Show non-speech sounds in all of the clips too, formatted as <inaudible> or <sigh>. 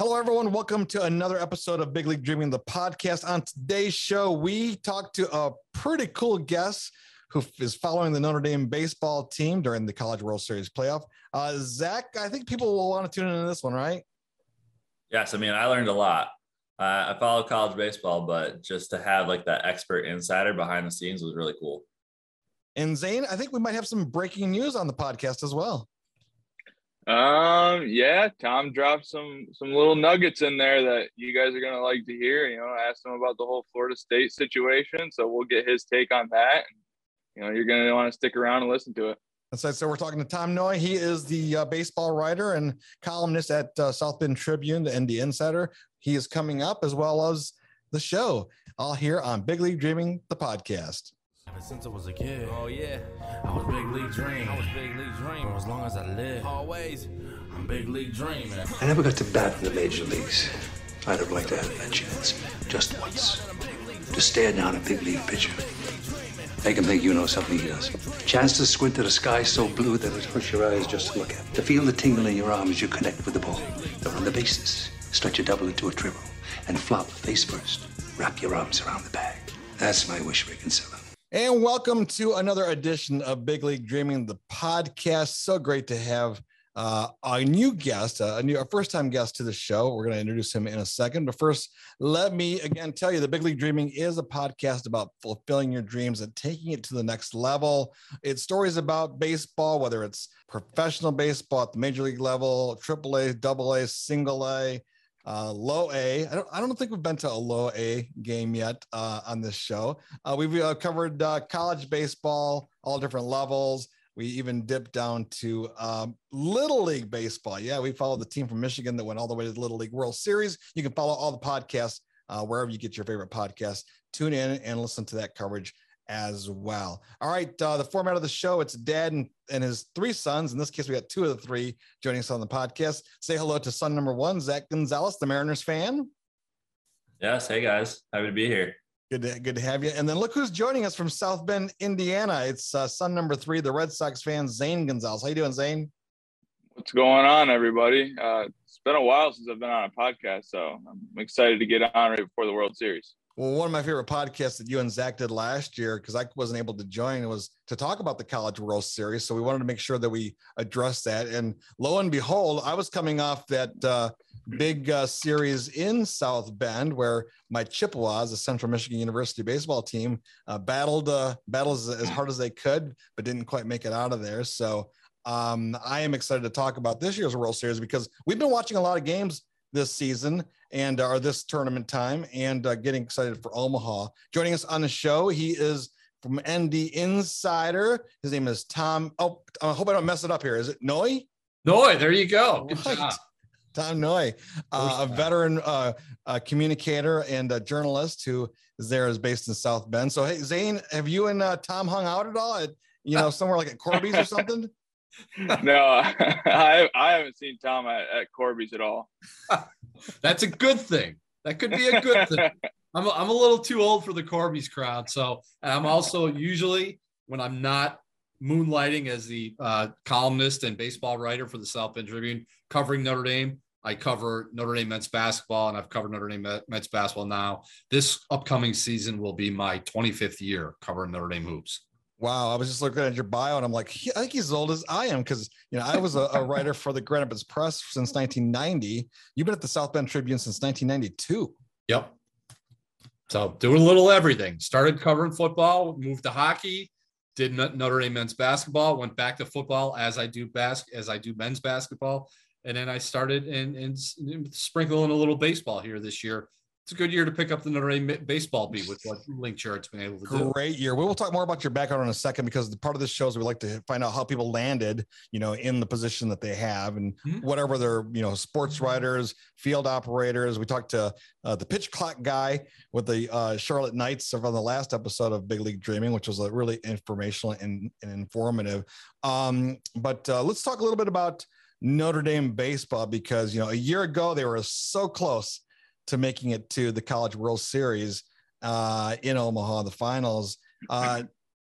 Hello, everyone. Welcome to another episode of Big League Dreaming, the podcast. On today's show, we talked to a pretty cool guest who is following the Notre Dame baseball team during the College World Series playoff. Uh, Zach, I think people will want to tune into this one, right? Yes, I mean, I learned a lot. Uh, I follow college baseball, but just to have like that expert insider behind the scenes was really cool. And Zane, I think we might have some breaking news on the podcast as well. Um, yeah, Tom dropped some some little nuggets in there that you guys are gonna like to hear. You know, asked him about the whole Florida State situation, so we'll get his take on that. You know, you're gonna want to stick around and listen to it. That's right. So we're talking to Tom Noie. He is the uh, baseball writer and columnist at uh, South Bend Tribune and the Insider. He is coming up as well as the show, all here on Big League Dreaming, the podcast. Ever since I was a kid. Oh yeah. I was big league dream. I was big league dream. For as long as I live. Always. I'm big league dreaming. I never got to bat in the major leagues. I'd have liked to have that chance. Just once. To stare down a big league pitcher. Make him think you know something he doesn't. Chance to squint at a sky so blue that it hurts your eyes just to look at. To feel the tingle in your arm as you connect with the ball. To run the bases. Stretch a double into a triple. And flop face first. Wrap your arms around the bag. That's my wish for Kinsella. And welcome to another edition of Big League Dreaming, the podcast. So great to have uh, a new guest, uh, a new, a first-time guest to the show. We're going to introduce him in a second, but first, let me again tell you, the Big League Dreaming is a podcast about fulfilling your dreams and taking it to the next level. It's stories about baseball, whether it's professional baseball at the major league level, triple A, double A, single A uh, low A. I don't, I don't think we've been to a low A game yet uh, on this show. Uh, we've uh, covered uh, college baseball, all different levels. We even dipped down to um, Little League baseball. Yeah, we followed the team from Michigan that went all the way to the Little League World Series. You can follow all the podcasts uh, wherever you get your favorite podcast. Tune in and listen to that coverage as well. All right, uh, the format of the show it's dad and, and his three sons. In this case, we got two of the three joining us on the podcast. Say hello to son number one, Zach Gonzalez, the Mariners fan. Yes, hey guys, happy to be here. Good to, good to have you. And then look who's joining us from South Bend, Indiana. It's uh, son number three, the Red Sox fan, Zane Gonzalez. How you doing, Zane? What's going on, everybody? Uh, it's been a while since I've been on a podcast, so I'm excited to get on right before the World Series. Well, one of my favorite podcasts that you and Zach did last year, because I wasn't able to join, was to talk about the College World Series. So we wanted to make sure that we address that. And lo and behold, I was coming off that uh, big uh, series in South Bend where my Chippewas, the Central Michigan University baseball team, uh, battled uh, battles as hard as they could, but didn't quite make it out of there. So um, I am excited to talk about this year's World Series because we've been watching a lot of games this season and uh, or this tournament time and uh, getting excited for Omaha. Joining us on the show, he is from ND Insider. His name is Tom. Oh, I hope I don't mess it up here. Is it Noie? Noie, there you go. Good Right. Tom Noie, uh, a veteran uh, uh, communicator and a journalist who is there is based in South Bend. So, hey, Zane, have you and uh, Tom hung out at all? At you know <laughs> somewhere like at Corby's or something? <laughs> no, <laughs> I I haven't seen Tom at, at Corby's at all. <laughs> That's a good thing. That could be a good thing. I'm a, I'm a little too old for the Corby's crowd. So I'm also usually when I'm not moonlighting as the uh, columnist and baseball writer for the South Bend Tribune, covering Notre Dame. I cover Notre Dame men's basketball, and I've covered Notre Dame men's basketball now. This upcoming season will be my 25th year covering Notre Dame hoops. Wow, I was just looking at your bio and I'm like, I think he's as old as I am because you know I was a, a <laughs> writer for the Grand Rapids Press since 1990. You've been at the South Bend Tribune since 1992. Yep. So doing a little everything. Started covering football, moved to hockey, did Notre Dame men's basketball, went back to football as I do bas- as I do men's basketball, and then I started and in, in sprinkling a little baseball here this year. It's a good year to pick up the Notre Dame baseball beat with what Link Jarrett's been able to do. Great year. We will talk more about your background in a second because the part of this show is we like to find out how people landed, you know, in the position that they have and Mhm. whatever they're, you know, sports writers, field operators. We talked to uh, the pitch clock guy with the uh, Charlotte Knights on the last episode of Big League Dreaming, which was a really informational and, and informative. Um, but uh, let's talk a little bit about Notre Dame baseball because, you know, a year ago they were so close to making it to the College World Series uh, in Omaha, the finals. Uh,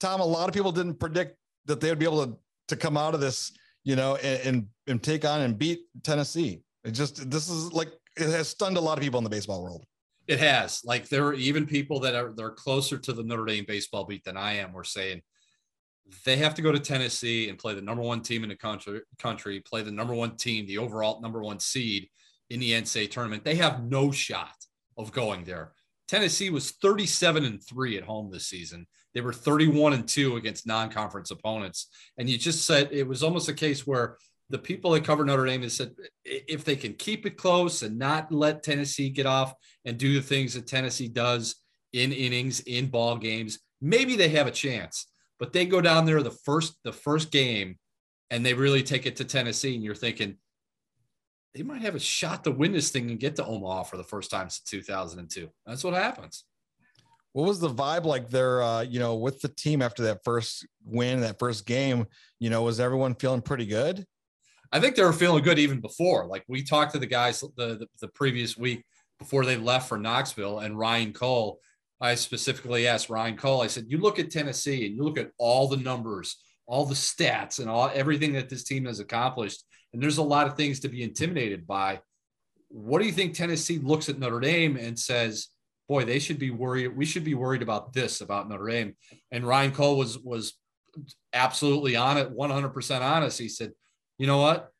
Tom, a lot of people didn't predict that they would be able to, to come out of this, you know, and, and, and take on and beat Tennessee. It just, this is like it has stunned a lot of people in the baseball world. It has. Like there are even people that are they're closer to the Notre Dame baseball beat than I am. We're saying they have to go to Tennessee and play the number one team in the country, country, play the number one team, the overall number one seed in the NCAA tournament. They have no shot of going there. Tennessee was 37 and 3 at home this season. They were 31 and 2 against non-conference opponents. And you just said it was almost a case where the people that cover Notre Dame has said if they can keep it close and not let Tennessee get off and do the things that Tennessee does in innings, in ball games, maybe they have a chance. But they go down there the first the first game and they really take it to Tennessee, and you're thinking they might have a shot to win this thing and get to Omaha for the first time since 2002. That's what happens. What was the vibe like there, uh, you know, with the team after that first win, that first game? You know, was everyone feeling pretty good? I think they were feeling good even before. Like we talked to the guys the, the, the previous week before they left for Knoxville and Ryan Cole. I specifically asked Ryan Cole, I said, you look at Tennessee and you look at all the numbers, all the stats, and all everything that this team has accomplished and there's a lot of things to be intimidated by. What do you think Tennessee looks at Notre Dame and says, boy, they should be worried. We should be worried about this about Notre Dame. And Ryan Cole was was absolutely on it, 100% honest. He said, you know what?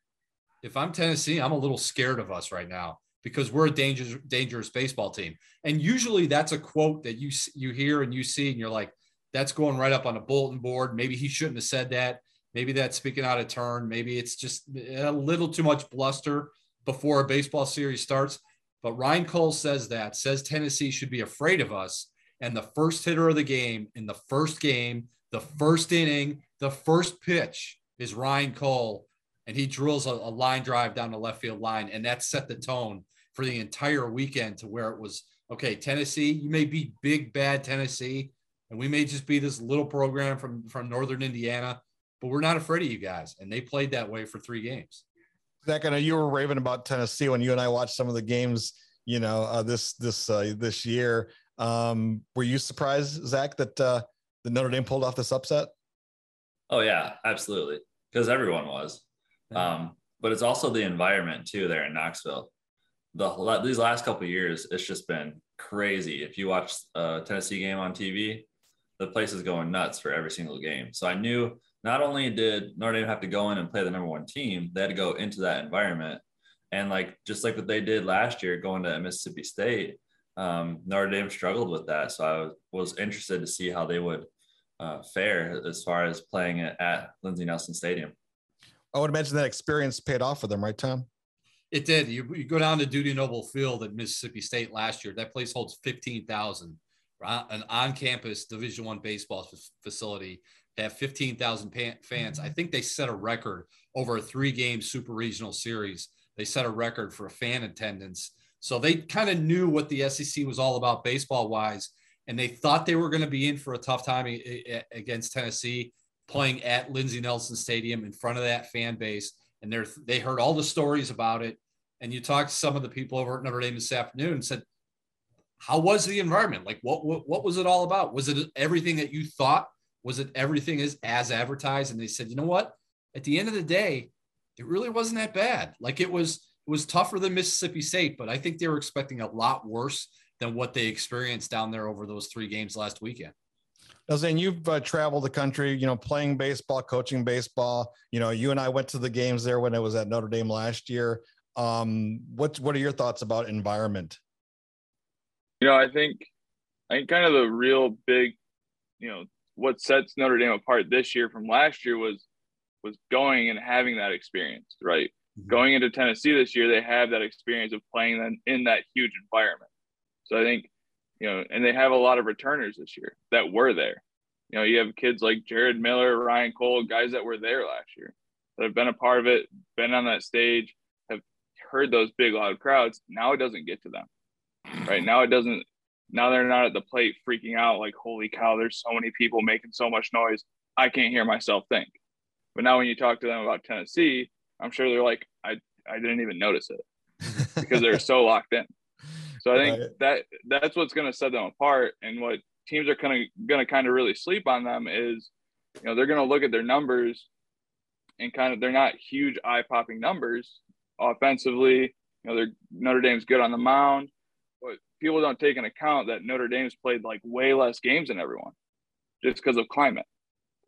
If I'm Tennessee, I'm a little scared of us right now because we're a dangerous, dangerous baseball team. And usually that's a quote that you you hear and you see, and you're like, that's going right up on a bulletin board. Maybe he shouldn't have said that. Maybe that's speaking out of turn. Maybe it's just a little too much bluster before a baseball series starts. But Ryan Cole says that, says Tennessee should be afraid of us. And the first hitter of the game in the first game, the first inning, the first pitch is Ryan Cole. And he drills a, a line drive down the left field line. And that set the tone for the entire weekend to where it was okay, Tennessee, you may be big, bad Tennessee, and we may just be this little program from, from Northern Indiana but we're not afraid of you guys. And they played that way for three games. Zach, I know you were raving about Tennessee when you and I watched some of the games, you know, uh, this this uh, this year. Um, were you surprised, Zach, that uh, the Notre Dame pulled off this upset? Oh yeah, absolutely, because everyone was. Um, but it's also the environment too there in Knoxville. The these last couple years, it's just been crazy. If you watch a Tennessee game on TV, the place is going nuts for every single game. So I knew not only did Notre Dame have to go in and play the number one team, they had to go into that environment. And like just like what they did last year, going to Mississippi State, um, Notre Dame struggled with that. So I was, was interested to see how they would uh, fare as far as playing it at Lindsey Nelson Stadium. I would imagine that experience paid off for them, right, Tom? It did. You, you go down to Dudy Noble Field at Mississippi State last year. That place holds fifteen thousand, an on-campus Division One baseball facility they have 15,000 fans. I mm-hmm. think they set a record over a three game super regional series. They set a record for a fan attendance. So they kind of knew what the SEC was all about baseball wise. And they thought they were going to be in for a tough time against Tennessee, playing at Lindsey Nelson Stadium in front of that fan base. And they're, they heard all the stories about it. And you talked to some of the people over at Notre Dame this afternoon and said, how was the environment? Like, what, what, what was it all about? Was it everything that you thought was it everything is as advertised? And they said, you know what? At the end of the day, it really wasn't that bad. Like it was, it was tougher than Mississippi State, but I think they were expecting a lot worse than what they experienced down there over those three games last weekend. Now, Zane, you've uh, traveled the country, you know, playing baseball, coaching baseball. You know, you and I went to the games there when it was at Notre Dame last year. Um, what what are your thoughts about environment? You know, I think I think kind of the real big, you know, what sets Notre Dame apart this year from last year was was going and having that experience, right? Mm-hmm. Going into Tennessee this year, they have that experience of playing in, in that huge environment. So I think, you know, and they have a lot of returners this year that were there. You know, you have kids like Jared Miller, Ryan Cole, guys that were there last year that have been a part of it, been on that stage, have heard those big loud crowds. Now it doesn't get to them. Right now it doesn't now they're not at the plate freaking out like, holy cow, there's so many people making so much noise. I can't hear myself think. But now when you talk to them about Tennessee, I'm sure they're like, I, I didn't even notice it <laughs> because they're so locked in. So I think right. that that's what's going to set them apart. And what teams are kind of going to kind of really sleep on them is, you know, they're going to look at their numbers and kind of they're not huge eye popping numbers offensively You know, they're Notre Dame's good on the mound, people don't take into account that Notre Dame's played like way less games than everyone, just because of climate.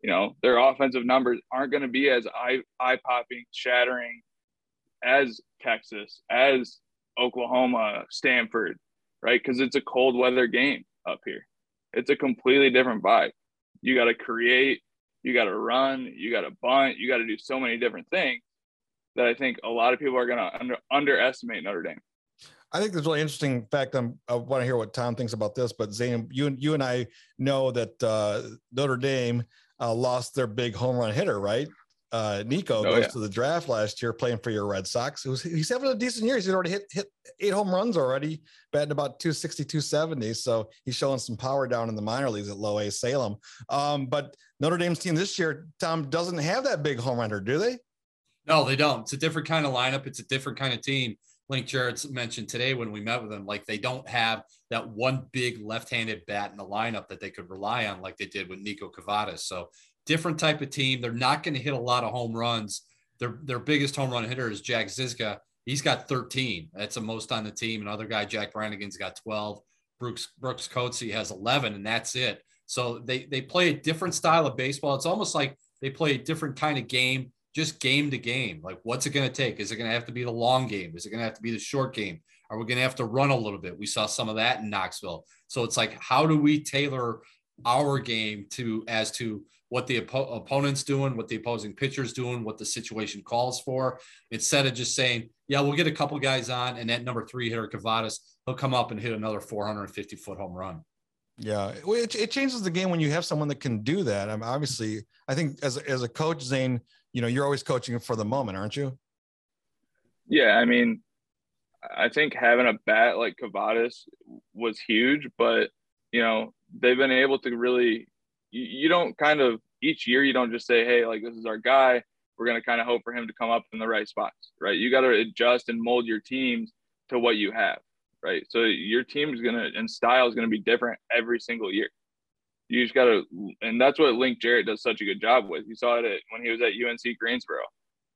You know, their offensive numbers aren't going to be as eye eye popping, shattering as Texas, as Oklahoma, Stanford, right? Because it's a cold weather game up here. It's a completely different vibe. You got to create, you got to run, you got to bunt, you got to do so many different things that I think a lot of people are going to under, underestimate Notre Dame. I think there's really interesting fact. I'm, I want to hear what Tom thinks about this, but Zane, you you and I know that uh, Notre Dame uh, lost their big home run hitter, right? Uh, Nico Oh, goes yeah. to the draft last year playing for your Red Sox. Was, he's having a decent year. He's already hit hit eight home runs already, batting about 260, 270. So he's showing some power down in the minor leagues at low A Salem. Um, but Notre Dame's team this year, Tom, doesn't have that big home runner, do they? No, they don't. It's a different kind of lineup. It's a different kind of team. Link Jarrett's mentioned today when we met with them, like they don't have that one big left-handed bat in the lineup that they could rely on, like they did with Nico Kavadas. So different type of team. They're not going to hit a lot of home runs. Their their biggest home run hitter is Jack Zyska. He's got 13. That's the most on the team. Another guy, Jack Brannigan's got 12. Brooks Brooks Coetzee has 11, and that's it. So they they play a different style of baseball. It's almost like they play a different kind of game just game to game. Like, what's it going to take? Is it going to have to be the long game? Is it going to have to be the short game? Are we going to have to run a little bit? We saw some of that in Knoxville. So it's like, how do we tailor our game to as to what the oppo- opponent's doing, what the opposing pitcher's doing, what the situation calls for, instead of just saying, yeah, we'll get a couple guys on, and that number three hitter Kavadas, he'll come up and hit another 450 foot home run. Yeah, it, it changes the game when you have someone that can do that. I'm obviously, I think as as a coach, Zane, you know, you're always coaching for the moment, aren't you? Yeah, I mean, I think having a bat like Kavadas was huge, but you know they've been able to really. You, you don't kind of each year you don't just say, "Hey, like this is our guy." We're going to kind of hope for him to come up in the right spots, right? You got to adjust and mold your teams to what you have, right? So your team is going to and style is going to be different every single year. You just got to, and that's what Link Jarrett does such a good job with. You saw it when he was at UNC Greensboro,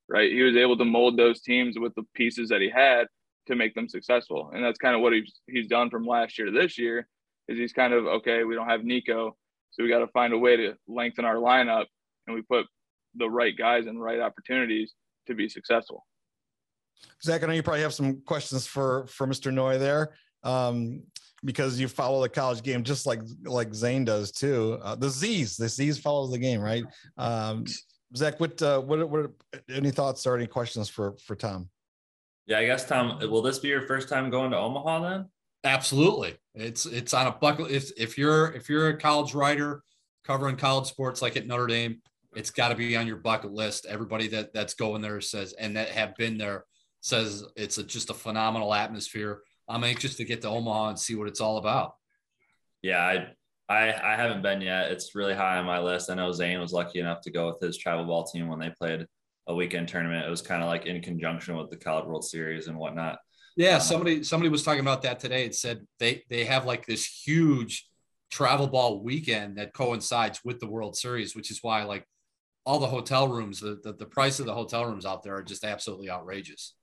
right? He was able to mold those teams with the pieces that he had to make them successful. And that's kind of what he's he's done from last year to this year is he's kind of okay, we don't have Nico, so we got to find a way to lengthen our lineup and we put the right guys and right opportunities to be successful. Zach, I know you probably have some questions for for Mr. Noy there, um, because you follow the college game just like like Zane does too. Uh, the Z's, the Z's follows the game, right? Um, Zach, what uh, what what any thoughts or any questions for for Tom? Yeah, I guess Tom, will this be your first time going to Omaha then? Absolutely. It's it's on a bucket. If if you're if you're a college writer covering college sports like at Notre Dame, it's got to be on your bucket list. Everybody that that's going there says and that have been there says it's a, just a phenomenal atmosphere. I'm anxious to get to Omaha and see what it's all about. Yeah, I I I haven't been yet. It's really high on my list. I know Zane was lucky enough to go with his travel ball team when they played a weekend tournament. It was kind of like in conjunction with the College World Series and whatnot. Yeah, Um, somebody somebody was talking about that today. It said they they have like this huge travel ball weekend that coincides with the World Series, which is why like all the hotel rooms, the the, the price of the hotel rooms out there are just absolutely outrageous.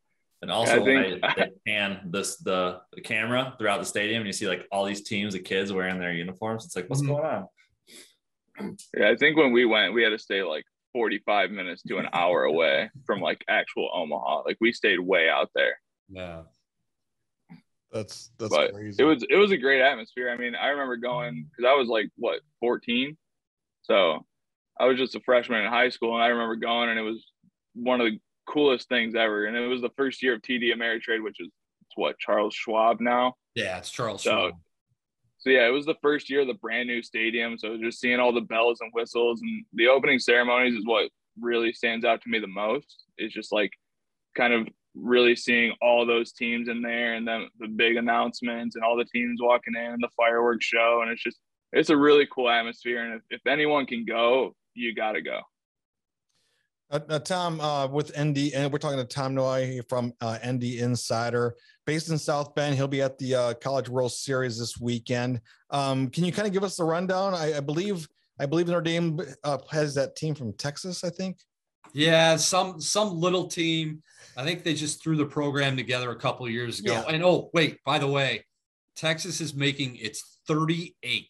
And also, I when think- they, they pan this the, the camera throughout the stadium, and you see like all these teams of kids wearing their uniforms. It's like, what's Mhm. going on? Yeah, I think when we went, we had to stay like 45 minutes to an hour away <laughs> from like actual Omaha. Like we stayed way out there. Yeah. That's that's But crazy. It was it was a great atmosphere. I mean, I remember going because I was like what 14, so I was just a freshman in high school, and I remember going, and it was one of the coolest things ever. And it was the first year of TD Ameritrade, which is it's what Charles Schwab now. Yeah, it's Charles So- Schwab. So yeah, it was the first year of the brand new stadium. So just seeing all the bells and whistles and the opening ceremonies is what really stands out to me the most. It's just like kind of really seeing all those teams in there and then the big announcements and all the teams walking in and the fireworks show. And it's just it's a really cool atmosphere. And if, if anyone can go, you gotta go. Uh, uh, Tom, uh, with ND, and we're talking to Tom Noie from uh, ND Insider, based in South Bend. He'll be at the uh, College World Series this weekend. Um, can you kind of give us the rundown? I, I believe, I believe Notre Dame uh, has that team from Texas. I think. Yeah, some some little team. I think they just threw the program together a couple of years ago. Yeah. And oh, wait, by the way, Texas is making its 38th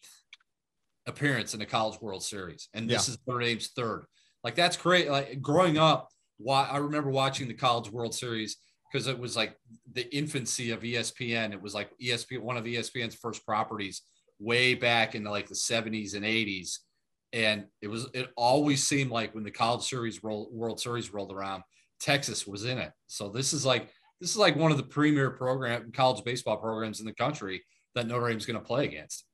appearance in the College World Series, and this is Notre Dame's third. Like that's great. Like growing up, why I remember watching the College World Series because it was like the infancy of ESPN. It was like ESPN, one of ESPN's first properties, way back in the, like the 70s and 80s. And it was it always seemed like when the College Series roll, World Series rolled around, Texas was in it. So this is like this is like one of the premier program college baseball programs in the country that Notre Dame's going to play against.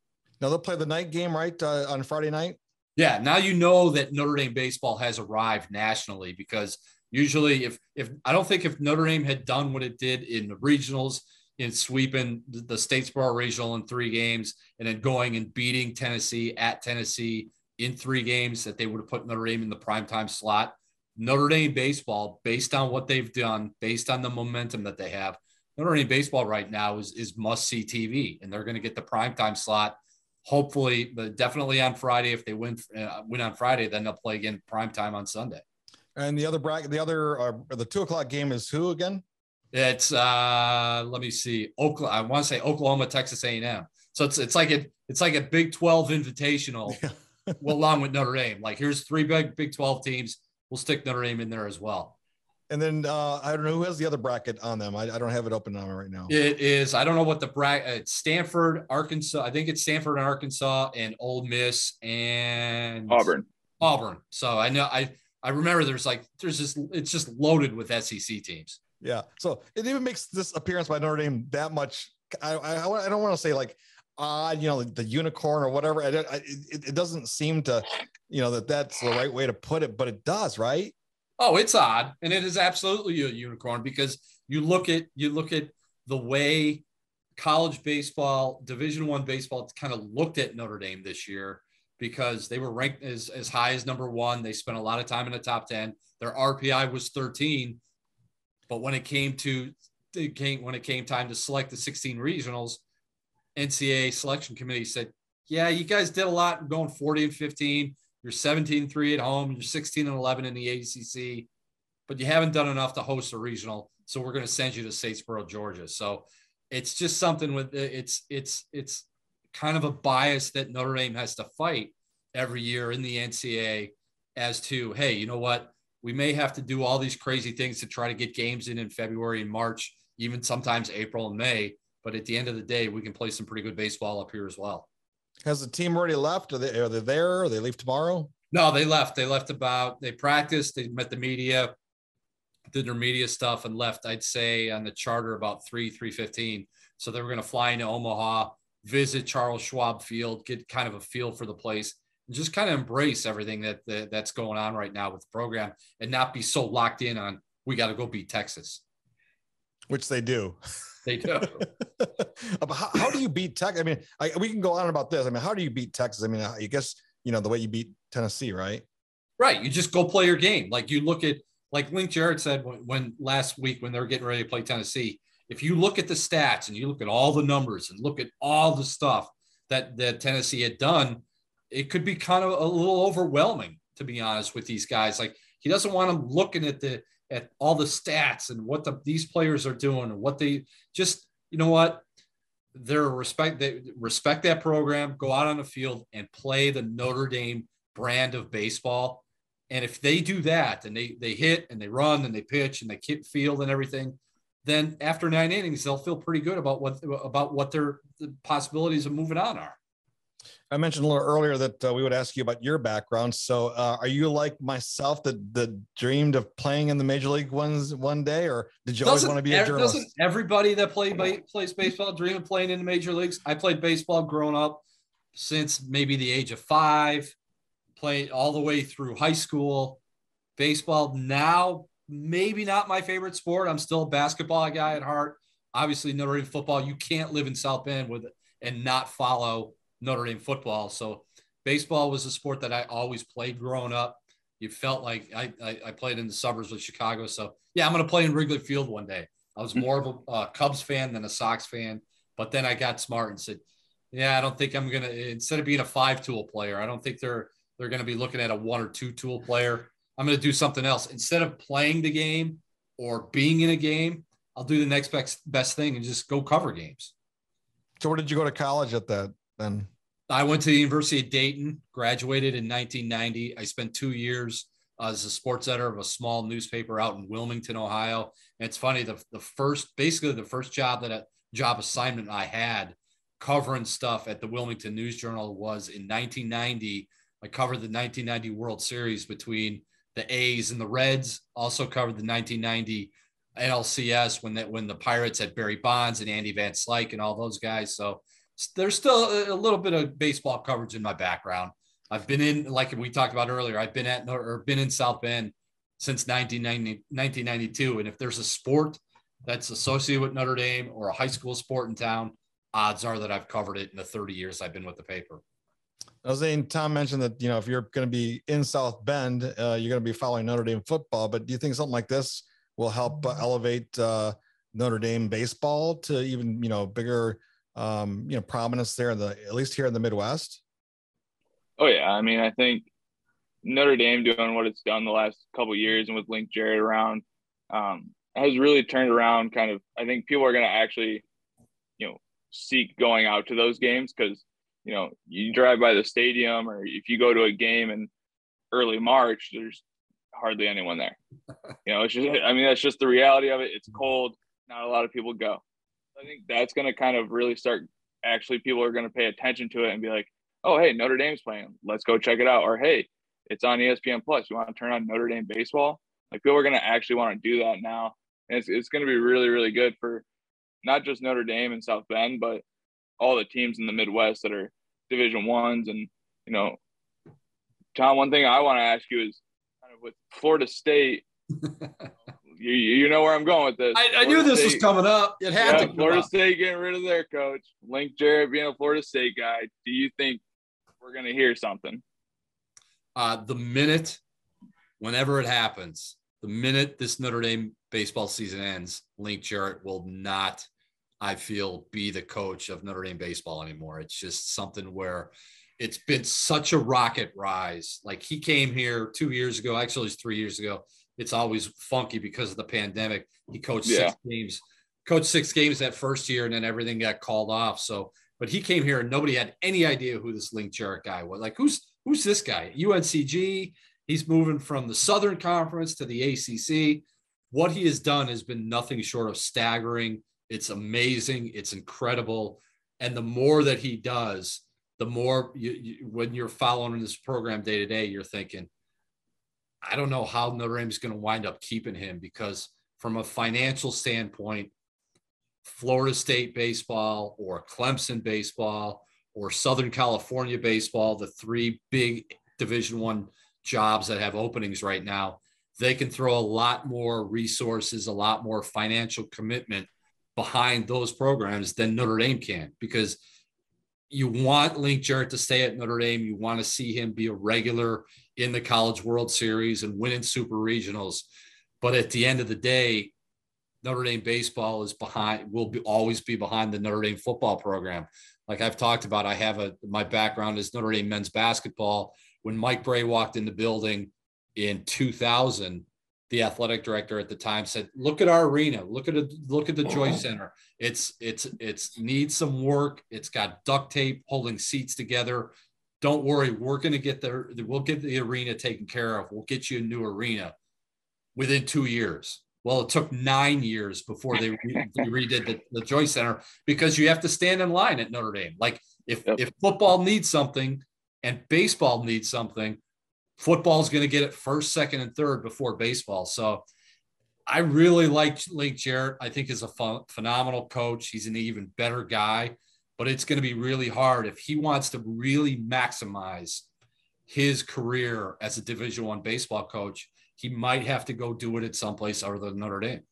Now they'll play the night game right uh, on Friday night. Yeah, now you know that Notre Dame baseball has arrived nationally because usually if if I don't think if Notre Dame had done what it did in the regionals in sweeping the Statesboro regional in three games and then going and beating Tennessee at Tennessee in three games that they would have put Notre Dame in the primetime slot. Notre Dame baseball, based on what they've done, based on the momentum that they have, Notre Dame baseball right now is is must see TV, and they're going to get the primetime slot. Hopefully, but definitely on Friday. If they win uh, win on Friday, then they'll play again prime time on Sunday. And the other bracket, the other uh, the two o'clock game is who again? It's uh let me see. Oklahoma, I want to say Oklahoma, Texas A&M. So it's it's like a it's like a Big 12 invitational <laughs> well, along with Notre Dame. Like here's three big Big 12 teams. We'll stick Notre Dame in there as well. And then uh, I don't know who has the other bracket on them. I, I don't have it open on me right now. It is, I don't know what the bracket it's Stanford, Arkansas. I think it's Stanford and Arkansas and Ole Miss and Auburn. Auburn. So I know I I remember there's like there's just it's just loaded with SEC teams. Yeah. So it even makes this appearance by Notre Dame that much. I I, I don't want to say like odd, you know, the unicorn or whatever. I, I, it, it doesn't seem to, you know, that that's the right way to put it, but it does, right? Oh, it's odd, and it is absolutely a unicorn because you look at you look at the way college baseball, Division One baseball, kind of looked at Notre Dame this year because they were ranked as as high as number one. They spent a lot of time in the top ten. Their RPI was 13, but when it came to it came when it came time to select the 16 regionals, NCAA selection committee said, "Yeah, you guys did a lot going 40 and 15." You're 17 3 at home. You're 16 and 11 in the ACC, but you haven't done enough to host a regional. So we're going to send you to Statesboro, Georgia. So it's just something with uh, it's it's it's kind of a bias that Notre Dame has to fight every year in the NCAA as to hey, you know what? We may have to do all these crazy things to try to get games in in February and March, even sometimes April and May. But at the end of the day, we can play some pretty good baseball up here as well. Has the team already left? Are they are they there? Or they leave tomorrow? No, they left. They left about, they practiced, they met the media, did their media stuff and left, I'd say on the charter about 3, 315. So they were going to fly into Omaha, visit Charles Schwab Field, get kind of a feel for the place, and just kind of embrace everything that, that that's going on right now with the program and not be so locked in on, we got to go beat Texas. Which they do. They do. <laughs> But how, how do you beat Texas? I mean, I, we can go on about this. I mean, how do you beat Texas? I mean, I guess you know the way you beat Tennessee, right? Right. You just go play your game. Like you look at, like Link Jarrett said when, when last week when they were getting ready to play Tennessee, if you look at the stats and you look at all the numbers and look at all the stuff that, that Tennessee had done, it could be kind of a little overwhelming, to be honest, with these guys. Like he doesn't want them looking at the at all the stats and what the, these players are doing and what they just, you know what, they're respect they respect that program, go out on the field and play the Notre Dame brand of baseball. And if they do that and they they hit and they run and they pitch and they keep field and everything, then after nine innings, they'll feel pretty good about what about what their the possibilities of moving on are. I mentioned a little earlier that uh, we would ask you about your background. So, uh, are you like myself that that dreamed of playing in the major league ones one day, or did you always Doesn't want to be a journalist? Doesn't everybody that play, plays baseball dream of playing in the major leagues? I played baseball growing up since maybe the age of five, played all the way through high school. Baseball now, maybe not my favorite sport. I'm still a basketball guy at heart. Obviously, Notre Dame football, you can't live in South Bend with and not follow Notre Dame football. So baseball was a sport that I always played growing up. You felt like I, I, I played in the suburbs of Chicago. So yeah, I'm going to play in Wrigley Field one day. I was more of a uh, Cubs fan than a Sox fan, but then I got smart and said, yeah, I don't think I'm going to, instead of being a five tool player, I don't think they're, they're going to be looking at a one or two tool player. I'm going to do something else instead of playing the game or being in a game. I'll do the next best best thing and just go cover games. So where did you go to college at that then? I went to the University of Dayton, graduated in 1990. I spent two years uh, as a sports editor of a small newspaper out in Wilmington, Ohio. And it's funny, the, the first, basically the first job that a job assignment I had covering stuff at the Wilmington News Journal was in 1990. I covered the 1990 World Series between the A's and the Reds. Also covered the 1990 NLCS when that when the Pirates had Barry Bonds and Andy Van Slyke and all those guys. So there's still a little bit of baseball coverage in my background. I've been in, like we talked about earlier, I've been at or been in South Bend since 1990, 1992. And if there's a sport that's associated with Notre Dame or a high school sport in town, odds are that I've covered it in the 30 years I've been with the paper. I was saying, Tom mentioned that, you know, if you're going to be in South Bend, uh, you're going to be following Notre Dame football, but do you think something like this will help elevate uh, Notre Dame baseball to even, you know, bigger, um, you know, prominence there in the, at least here in the Midwest? Oh yeah. I mean, I think Notre Dame doing what it's done the last couple years and with Link Jarrett around, um, has really turned around kind of, I think people are going to actually, you know, seek going out to those games because you know you drive by the stadium or if you go to a game in early March, there's hardly anyone there. You know, it's just I mean that's just the reality of it. It's cold, not a lot of people go. I think that's going to kind of really start. Actually, people are going to pay attention to it and be like, "Oh, hey, Notre Dame's playing. Let's go check it out." Or, "Hey, it's on ESPN Plus. You want to turn on Notre Dame baseball?" Like people are going to actually want to do that now, and it's it's going to be really really good for not just Notre Dame and South Bend, but all the teams in the Midwest that are Division ones. And you know, Tom, one thing I want to ask you is kind of with Florida State. <laughs> you, you know where I'm going with this. I, I knew this State, was coming up. It had yeah, to. Florida up. State getting rid of their coach, Link Jarrett being a Florida State guy. Do you think we're going to hear something? Uh, the minute, whenever it happens, the minute this Notre Dame baseball season ends, Link Jarrett will not I feel, be the coach of Notre Dame baseball anymore. It's just something where it's been such a rocket rise. Like he came here two years ago, actually, it's three years ago. It's always funky because of the pandemic. He coached yeah. six games, coached six games that first year, and then everything got called off. So, but he came here and nobody had any idea who this Link Jarrett guy was. Like, who's who's this guy? UNCG. He's moving from the Southern Conference to the ACC. What he has done has been nothing short of staggering it's amazing. It's incredible. And the more that he does, the more you, you, when you're following this program day to day, you're thinking, I don't know how Notre Dame is going to wind up keeping him because from a financial standpoint, Florida State baseball or Clemson baseball or Southern California baseball, the three big Division One jobs that have openings right now, they can throw a lot more resources, a lot more financial commitment behind those programs than Notre Dame can because you want Link Jarrett to stay at Notre Dame. You want to see him be a regular in the College World Series and winning super regionals. But at the end of the day, Notre Dame baseball is behind, will be always be behind the Notre Dame football program. Like I've talked about, I have a my background is Notre Dame men's basketball. When Mike Brey walked in the building in 2000, the athletic director at the time said, "Look at our arena. Look at it. Look at the Joy uh-huh. Center. It's it's it's needs some work. It's got duct tape holding seats together. Don't worry, we're going to get there. We'll get the arena taken care of. We'll get you a new arena within two years." Well, it took nine years before they, re- <laughs> they redid the, the Joyce Center because you have to stand in line at Notre Dame. Like if yep. if football needs something and baseball needs something, football's going to get it first, second, and third before baseball. So I really like Link Jarrett. I think is a fun, phenomenal coach. He's an even better guy, but it's going to be really hard if he wants to really maximize his career as a Division One baseball coach. He might have to go do it at someplace other than Notre Dame.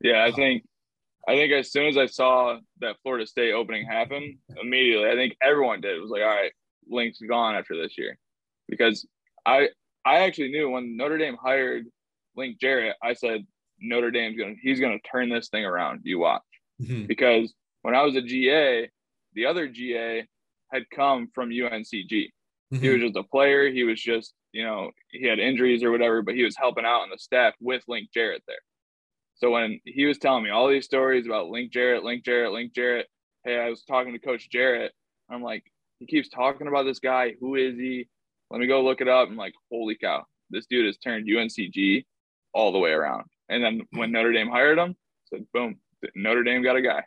Yeah, I think I think as soon as I saw that Florida State opening happen, immediately I think everyone did. It was like, all right, Link's gone after this year because I I actually knew when Notre Dame hired Link Jarrett, I said Notre Dame's gonna he's gonna turn this thing around. You watch mm-hmm. because when I was a GA, the other GA had come from UNCG. He Mhm. was just a player. He was just, you know, he had injuries or whatever, but he was helping out on the staff with Link Jarrett there. So when he was telling me all these stories about Link Jarrett, Link Jarrett, Link Jarrett, hey, I was talking to Coach Jarrett. I'm like, he keeps talking about this guy. Who is he? Let me go look it up. I'm like, holy cow, this dude has turned UNCG all the way around. And then when Notre Dame hired him, said, boom, Notre Dame got a guy.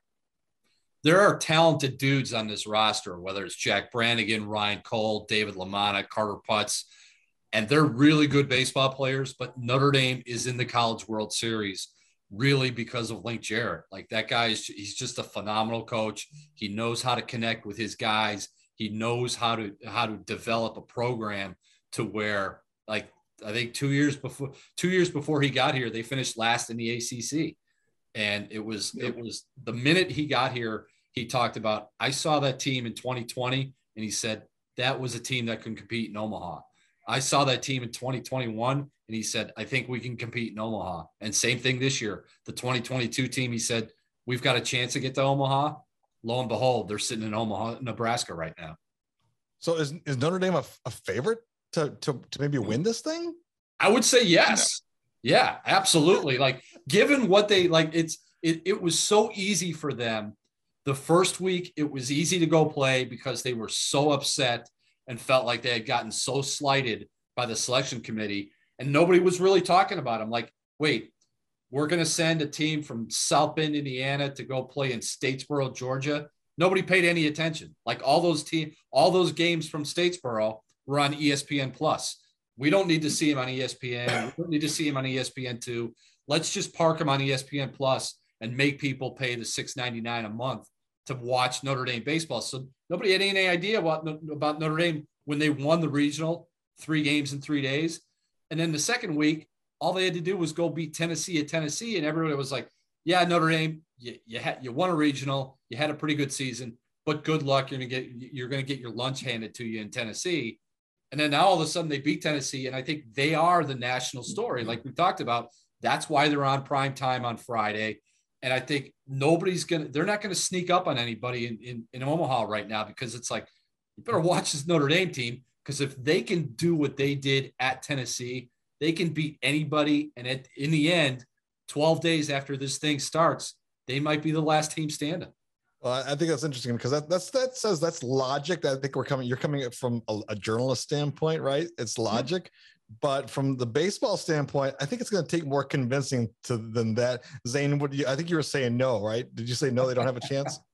there are talented dudes on this roster, whether it's Jack Brannigan, Ryan Cole, David LaManna, Carter Putz, and they're really good baseball players. But Notre Dame is in the College World Series really because of Link Jarrett. Like that guy is he's just a phenomenal coach. He knows how to connect with his guys. He knows how to how to develop a program to where like I think two years before two years before he got here, they finished last in the ACC and it was it was the minute he got here he talked about i saw that team in 2020 and he said that was a team that can compete in omaha. I saw that team in 2021 and he said i think we can compete in omaha. And same thing this year the 2022 team he said we've got a chance to get to omaha lo and behold they're sitting in omaha nebraska right now So is, is Notre Dame a, a favorite to, to to maybe win this thing? I would say yes. Yeah, absolutely. Like given what they like, it's it, it was so easy for them. The first week, it was easy to go play because they were so upset and felt like they had gotten so slighted by the selection committee, and nobody was really talking about them. Like, wait, we're going to send a team from South Bend, Indiana, to go play in Statesboro, Georgia. Nobody paid any attention. Like all those team, all those games from Statesboro were on ESPN Plus. We don't need to see him on ESPN. We don't need to see him on ESPN two. Let's just park him on ESPN Plus and make people pay the six ninety nine a month to watch Notre Dame baseball. So nobody had any idea what about Notre Dame when they won the regional three games in three days, and then the second week, all they had to do was go beat Tennessee at Tennessee, and everybody was like, "Yeah, Notre Dame, you you, had, you won a regional, you had a pretty good season, but good luck. You're gonna get you're gonna get your lunch handed to you in Tennessee." And then now all of a sudden they beat Tennessee, and I think they are the national story, like we talked about. That's why they're on prime time on Friday. And I think nobody's gonna, they're not gonna sneak up on anybody in, in, in Omaha right now because it's like, you better watch this Notre Dame team. Because if they can do what they did at Tennessee, they can beat anybody. And at, in the end, 12 days after this thing starts, they might be the last team standing. Well, I I think that's interesting because that that's that says that's logic. That I think we're coming. You're coming from a, a journalist standpoint, right? It's logic, but from the baseball standpoint, I think it's going to take more convincing to than that. Zane, would you? I think you were saying no, right? Did you say no? They don't have a chance. <laughs>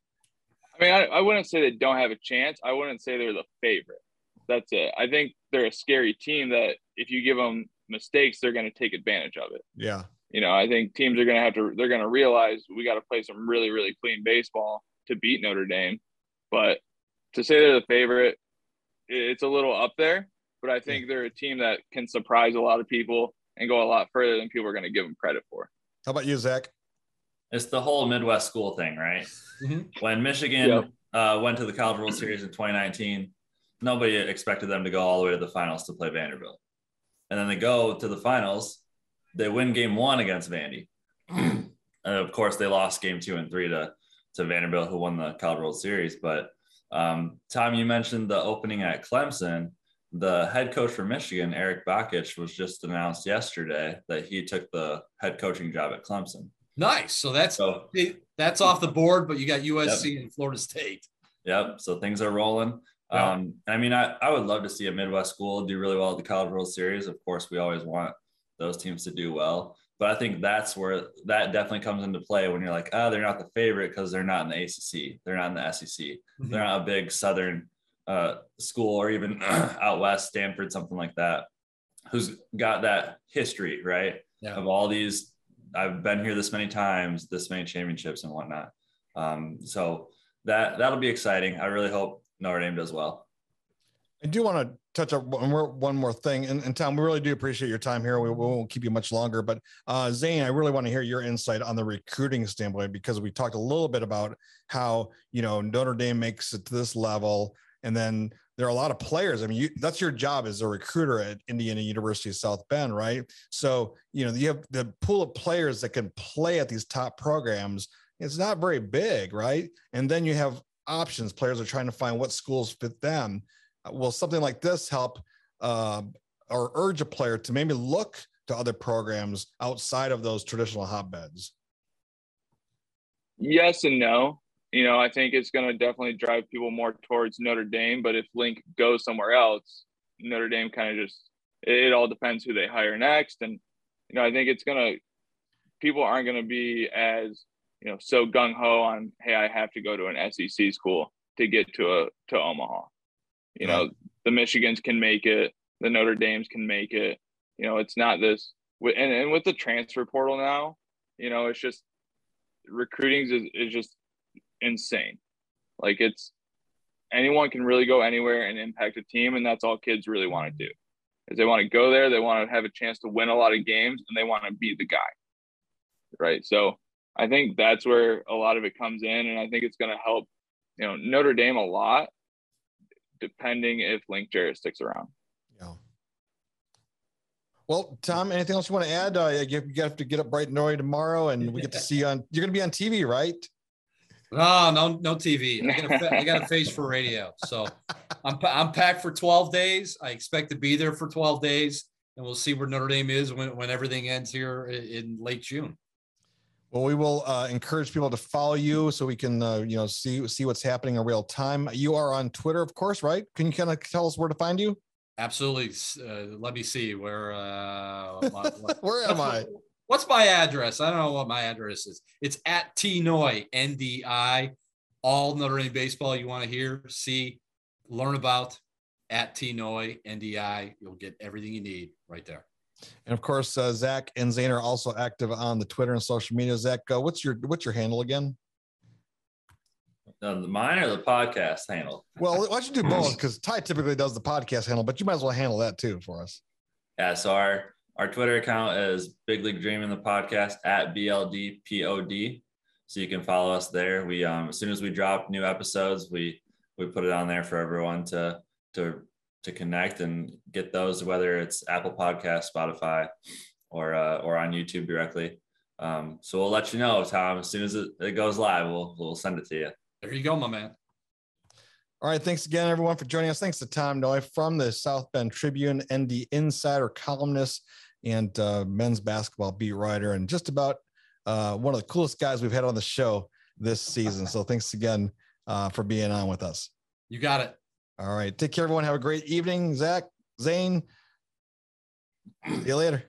I mean, I, I wouldn't say they don't have a chance. I wouldn't say they're the favorite. That's it. I think they're a scary team that if you give them mistakes, they're going to take advantage of it. Yeah, You know, I think teams are going to have to, they're going to realize we got to play some really, really clean baseball to beat Notre Dame. But to say they're the favorite, it's a little up there. But I think they're a team that can surprise a lot of people and go a lot further than people are going to give them credit for. how about you, Zach? It's the whole Midwest school thing, right? Mhm. When Michigan Yep. uh, went to the College World Series in 2019, nobody expected them to go all the way to the finals to play Vanderbilt. And then they go to the finals, they win game one against Vandy. <clears throat> and of course, they lost game two and three to, to Vanderbilt, who won the College World Series. But um, Tom, you mentioned the opening at Clemson. The head coach for Michigan, Eric Bakich, was just announced yesterday that he took the head coaching job at Clemson. Nice. So that's So that's off the board, but you got USC and Florida State. Yep. So things are rolling. Yeah. Um, I mean, I, I would love to see a Midwest school do really well at the College World Series. Of course, we always want those teams to do well. But I think that's where that definitely comes into play when you're like, oh, they're not the favorite because they're not in the ACC. They're not in the SEC. Mhm. They're not a big Southern uh, school or even <clears throat> out West, Stanford, something like that, who's got that history, right? Yeah. Of all these, I've been here this many times, this many championships and whatnot. Um, so that that'll be exciting. I really hope Notre Dame does well. I do want to touch more, one more thing. And, and Tom, we really do appreciate your time here. We, we won't keep you much longer, but uh, Zane, I really want to hear your insight on the recruiting standpoint because we talked a little bit about how, you know, Notre Dame makes it to this level. And then there are a lot of players. I mean, you, that's your job as a recruiter at Indiana University of South Bend, right? So, you know, you have the pool of players that can play at these top programs. It's not very big, right? And then you have options. Players are trying to find what schools fit them will something like this help uh, or urge a player to maybe look to other programs outside of those traditional hotbeds? Yes and no. You know, I think it's going to definitely drive people more towards Notre Dame. But if Link goes somewhere else, Notre Dame kind of just it all depends who they hire next. And you know, I think it's going to people aren't going to be as you know so gung ho on hey, I have to go to an SEC school to get to a to Omaha. You know, the Michigans can make it, the Notre Dames can make it. You know, it's not this and, and with the transfer portal now, you know, it's just recruiting is, is just insane. Like it's anyone can really go anywhere and impact a team, and that's all kids really want to do. Is they want to go there, they want to have a chance to win a lot of games, and they want to be the guy. Right. So I think that's where a lot of it comes in, and I think it's going to help, you know, Notre Dame a lot, depending if Link Jarrett sticks around. Yeah. Well, Tom, anything else you want to add? Uh, you have to get up bright and early tomorrow, and we get to see you on. You're going to be on TV, right? No, no, no TV. I got, a, I got a face for radio, so I'm I'm packed for 12 days. I expect to be there for 12 days, and we'll see where Notre Dame is when when everything ends here in late June. Well, we will uh, encourage people to follow you so we can, uh, you know, see see what's happening in real time. You are on Twitter, of course, right? Can you kind of tell us where to find you? Absolutely. Uh, let me see where. Uh, my, <laughs> where am I? What's my address? I don't know what my address is. It's at T Noie N D I. All Notre Dame baseball you want to hear, see, learn about at T Noie N D I. You'll get everything you need right there. And of course, uh, Zach and Zane are also active on the Twitter and social media. Zach, uh, what's your what's your handle again? Uh, mine or the podcast handle? <laughs> Well, why don't you do <laughs> both? Because Ty typically does the podcast handle, but you might as well handle that too for us. Yeah. So our our Twitter account is Big League Dreaming the podcast at BLDPOD. So you can follow us there. We um as soon as we drop new episodes, we we put it on there for everyone to to to connect and get those, whether it's Apple Podcast, Spotify, or uh, or on YouTube directly. Um, so we'll let you know, Tom, as soon as it, it goes live, we'll we'll send it to you. There you go, my man. All right. Thanks again, everyone, for joining us. Thanks to Tom Noie from the South Bend Tribune, ND Insider columnist and uh, men's basketball beat writer, and just about uh, one of the coolest guys we've had on the show this season. So thanks again uh, for being on with us. You got it. All right. Take care, everyone. Have a great evening. Zach, Zane. See you later.